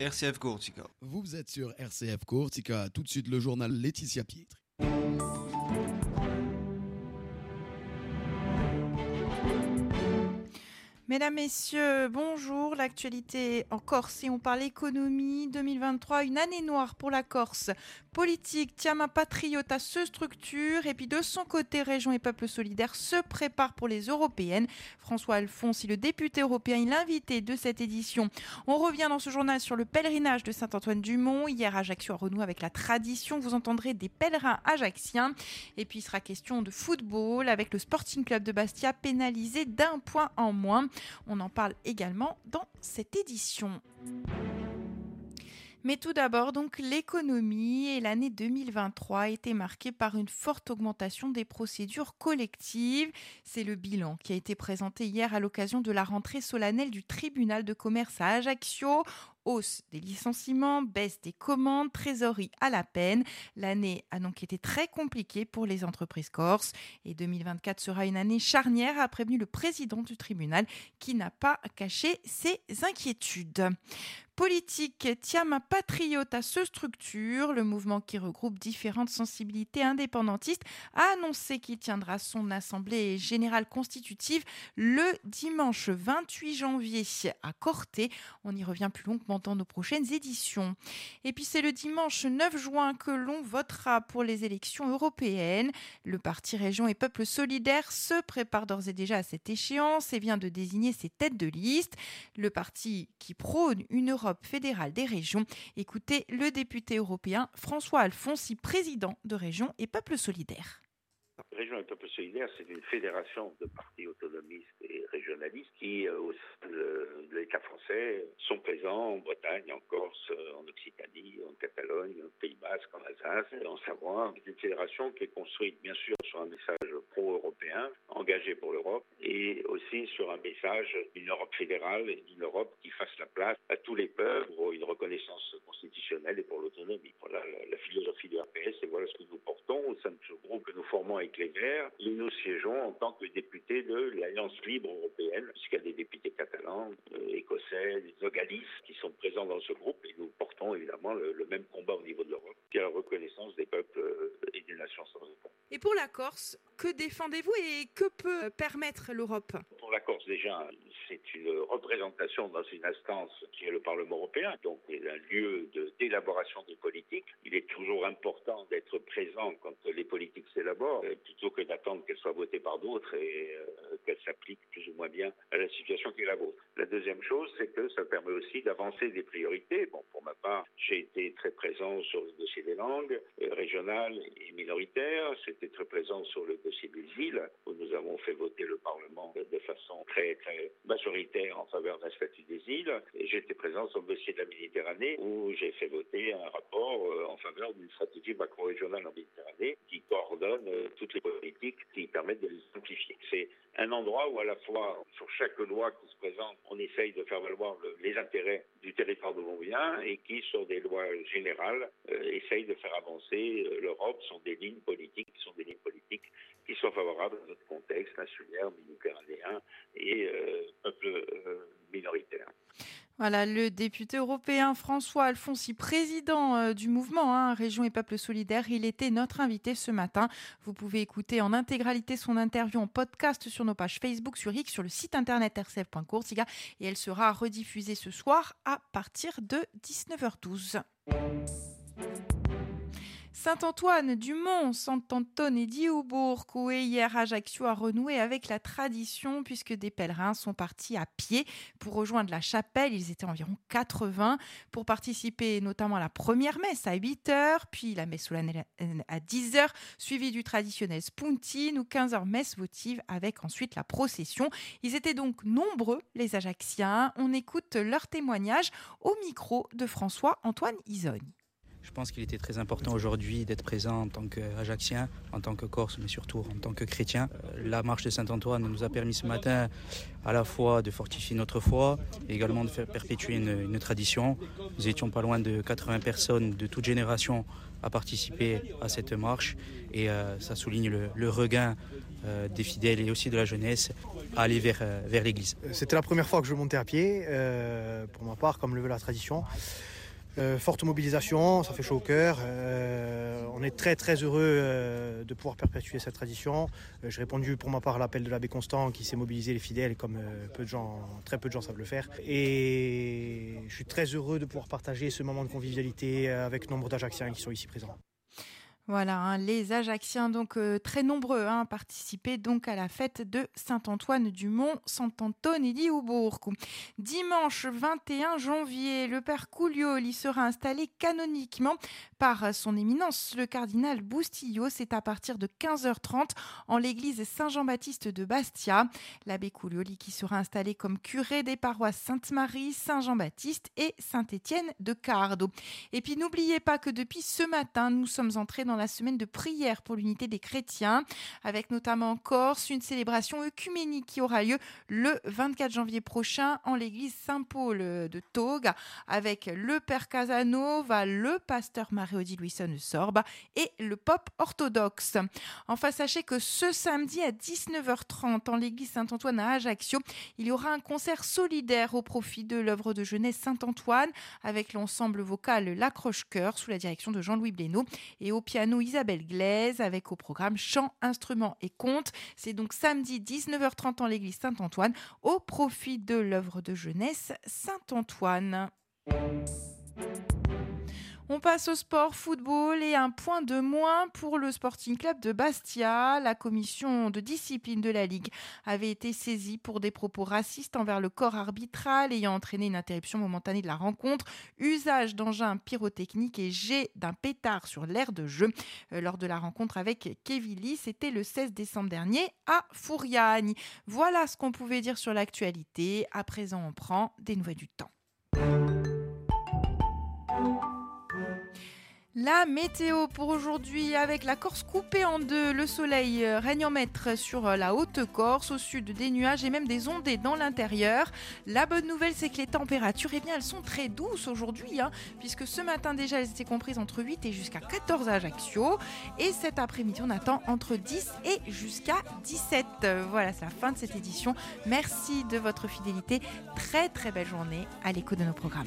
RCF Courtica. Vous êtes sur RCF Courtica, tout de suite le journal Laetitia Pietri. Mesdames, Messieurs, bonjour. L'actualité en Corse, si on parle économie 2023, une année noire pour la Corse. Politique, Tiama Patriota se structure et puis de son côté, Région et Peuple Solidaire se prépare pour les européennes. François Alphonse, le député européen, il l'invité de cette édition. On revient dans ce journal sur le pèlerinage de Saint-Antoine-du-Mont. Hier, Ajaccio a renoué avec la tradition. Vous entendrez des pèlerins ajaxiens. Et puis, il sera question de football avec le Sporting Club de Bastia pénalisé d'un point en moins. On en parle également dans cette édition. Mais tout d'abord, donc l'économie et l'année 2023 a été marquée par une forte augmentation des procédures collectives. C'est le bilan qui a été présenté hier à l'occasion de la rentrée solennelle du tribunal de commerce à Ajaccio hausse des licenciements, baisse des commandes, trésorerie à la peine. L'année a donc été très compliquée pour les entreprises corses et 2024 sera une année charnière, a prévenu le président du tribunal qui n'a pas caché ses inquiétudes politique Tiama Patriota se structure. Le mouvement qui regroupe différentes sensibilités indépendantistes a annoncé qu'il tiendra son assemblée générale constitutive le dimanche 28 janvier à Corté. On y revient plus longuement dans nos prochaines éditions. Et puis c'est le dimanche 9 juin que l'on votera pour les élections européennes. Le parti Région et Peuple Solidaire se prépare d'ores et déjà à cette échéance et vient de désigner ses têtes de liste. Le parti qui prône une Europe fédérale des régions. Écoutez le député européen François Alfonsi, président de Région et Peuple Solidaire. Région et Peuple Solidaire, c'est une fédération de partis autonomistes et régionalistes qui, euh, au l'État français, sont présents en Bretagne, en Corse, en Occitanie, en Catalogne, en Pays Basque, en Alsace, en Savoie. C'est une fédération qui est construite, bien sûr, sur un message pro-européen, engagé pour l'Europe, et aussi sur un message d'une Europe fédérale et d'une Europe qui fasse la place à tous les peuples pour une reconnaissance constitutionnelle et pour l'autonomie. Voilà la, philosophie du RPS et voilà ce que nous portons au sein de ce groupe que nous formons avec les Verts. Et nous siégeons en tant que députés de l'Alliance libre européenne, puisqu'il y a des députés catalans, euh, écossais, des ogalistes qui sont présents dans ce groupe et nous portons évidemment le, même combat au niveau de l'Europe, qui est la reconnaissance des peuples euh, et des nations sans État. Et pour la Corse, que défendez-vous et que peut permettre l'Europe? La Corse, déjà, c'est une représentation dans une instance qui est le Parlement européen, donc un lieu d'élaboration des politiques. Il est toujours important d'être présent quand les politiques s'élaborent, euh, plutôt que d'attendre qu'elles soient votées par d'autres et euh, qu'elles s'appliquent plus ou moins bien à la situation qui est la vôtre. La deuxième chose, c'est que ça permet aussi d'avancer des priorités. Bon, pour ma part, j'ai été très présent sur le dossier des langues euh, régionales et minoritaires. J'étais très présent sur le dossier des îles, où nous avons fait voter le Parlement de façon très, très majoritaire en faveur d'un statut des îles. J'étais présent sur le dossier de la Méditerranée, où j'ai fait voter un rapport euh, en faveur d'une stratégie macro-régionale en Méditerranée qui coordonne euh, toutes les politiques qui permettent de les simplifier. C'est un endroit où à la fois, sur chaque loi qui se présente, on essaye de faire valoir les intérêts du territoire de l'on vient et qui, sur des lois générales, euh, essaye de faire avancer l'Europe sur des lignes politiques sont des lignes politiques qui soient favorables à notre contexte insulaire, méditerranéen et peuple minoritaire. Voilà, le député européen François Alfonsi, président euh, du mouvement hein, Région et Peuple Solidaire, il était notre invité ce matin. Vous pouvez écouter en intégralité son interview en podcast sur nos pages Facebook, sur X, sur le site internet rcf.courtiga et elle sera rediffusée ce soir à partir de 19h12. Saint-Antoine du Mont, Saint-Anton et Dioubourg, où hier Ajaccio a renoué avec la tradition puisque des pèlerins sont partis à pied pour rejoindre la chapelle. Ils étaient environ 80 pour participer notamment à la première messe à 8h, puis la messe solennelle à 10h, suivie du traditionnel Spuntine ou 15h messe votive avec ensuite la procession. Ils étaient donc nombreux, les Ajacciens. On écoute leur témoignage au micro de François-Antoine Isogne. Je pense qu'il était très important aujourd'hui d'être présent en tant qu'Ajaxien, en tant que Corse, mais surtout en tant que chrétien. Euh, la marche de Saint-Antoine nous a permis ce matin à la fois de fortifier notre foi et également de faire perpétuer une, tradition. Nous étions pas loin de 80 personnes de toute génération à participer à cette marche et euh, ça souligne le, regain des fidèles et aussi de la jeunesse à aller vers l'église. C'était la première fois que je montais à pied, pour ma part, comme le veut la tradition. Euh, forte mobilisation, ça fait chaud au cœur. Euh, on est très très heureux euh, de pouvoir perpétuer cette tradition. J'ai répondu pour ma part à l'appel de l'abbé Constant qui s'est mobilisé les fidèles comme peu de gens, très peu de gens savent le faire. Et je suis très heureux de pouvoir partager ce moment de convivialité avec nombre d'Ajacciens qui sont ici présents. Voilà, hein, les Ajacciens, donc euh, très nombreux, hein, participaient donc à la fête de Saint-Antoine du Mont, Saint-Antone et Dioubourg. Dimanche 21 janvier, le père Couliol sera installé canoniquement par son éminence, le cardinal Boustillot. C'est à partir de 15h30 en l'église Saint-Jean-Baptiste de Bastia. L'abbé Coulioli qui sera installé comme curé des paroisses Sainte-Marie, Saint-Jean-Baptiste et Saint-Étienne de Cardo. Et puis n'oubliez pas que depuis ce matin, nous sommes entrés dans la semaine de prière pour l'unité des chrétiens, avec notamment en Corse une célébration œcuménique qui aura lieu le 24 janvier prochain en l'église Saint-Paul de Toga, avec le Père Casanova, le pasteur Marie-Odile Luisson de Sorbe et le pop orthodoxe. Enfin, sachez que ce samedi à 19h30 en l'église Saint-Antoine à Ajaccio, il y aura un concert solidaire au profit de l'œuvre de jeunesse Saint-Antoine avec l'ensemble vocal L'Accroche-Cœur sous la direction de Jean-Louis Blénaud et au piano Isabelle Glaise avec au programme chant, instruments et contes. C'est donc samedi 19h30 en l'église Saint-Antoine au profit de l'œuvre de jeunesse Saint-Antoine. On passe au sport football et un point de moins pour le Sporting Club de Bastia. La commission de discipline de la Ligue avait été saisie pour des propos racistes envers le corps arbitral ayant entraîné une interruption momentanée de la rencontre, usage d'engins pyrotechniques et jet d'un pétard sur l'aire de jeu euh, lors de la rencontre avec Kevili. C'était le 16 décembre dernier à Fouriagne. Voilà ce qu'on pouvait dire sur l'actualité. À présent, on prend des nouvelles du temps. La météo pour aujourd'hui avec la Corse coupée en deux, le soleil euh, règne en maître sur euh, la haute Corse, au sud des nuages et même des ondées dans l'intérieur. La bonne nouvelle c'est que les températures, eh bien, elles sont très douces aujourd'hui, hein, puisque ce matin déjà elles étaient comprises entre 8 et jusqu'à 14 à Ajaccio. Et cet après-midi on attend entre 10 et jusqu'à 17. Voilà, c'est la fin de cette édition. Merci de votre fidélité. Très très belle journée à l'écho de nos programmes.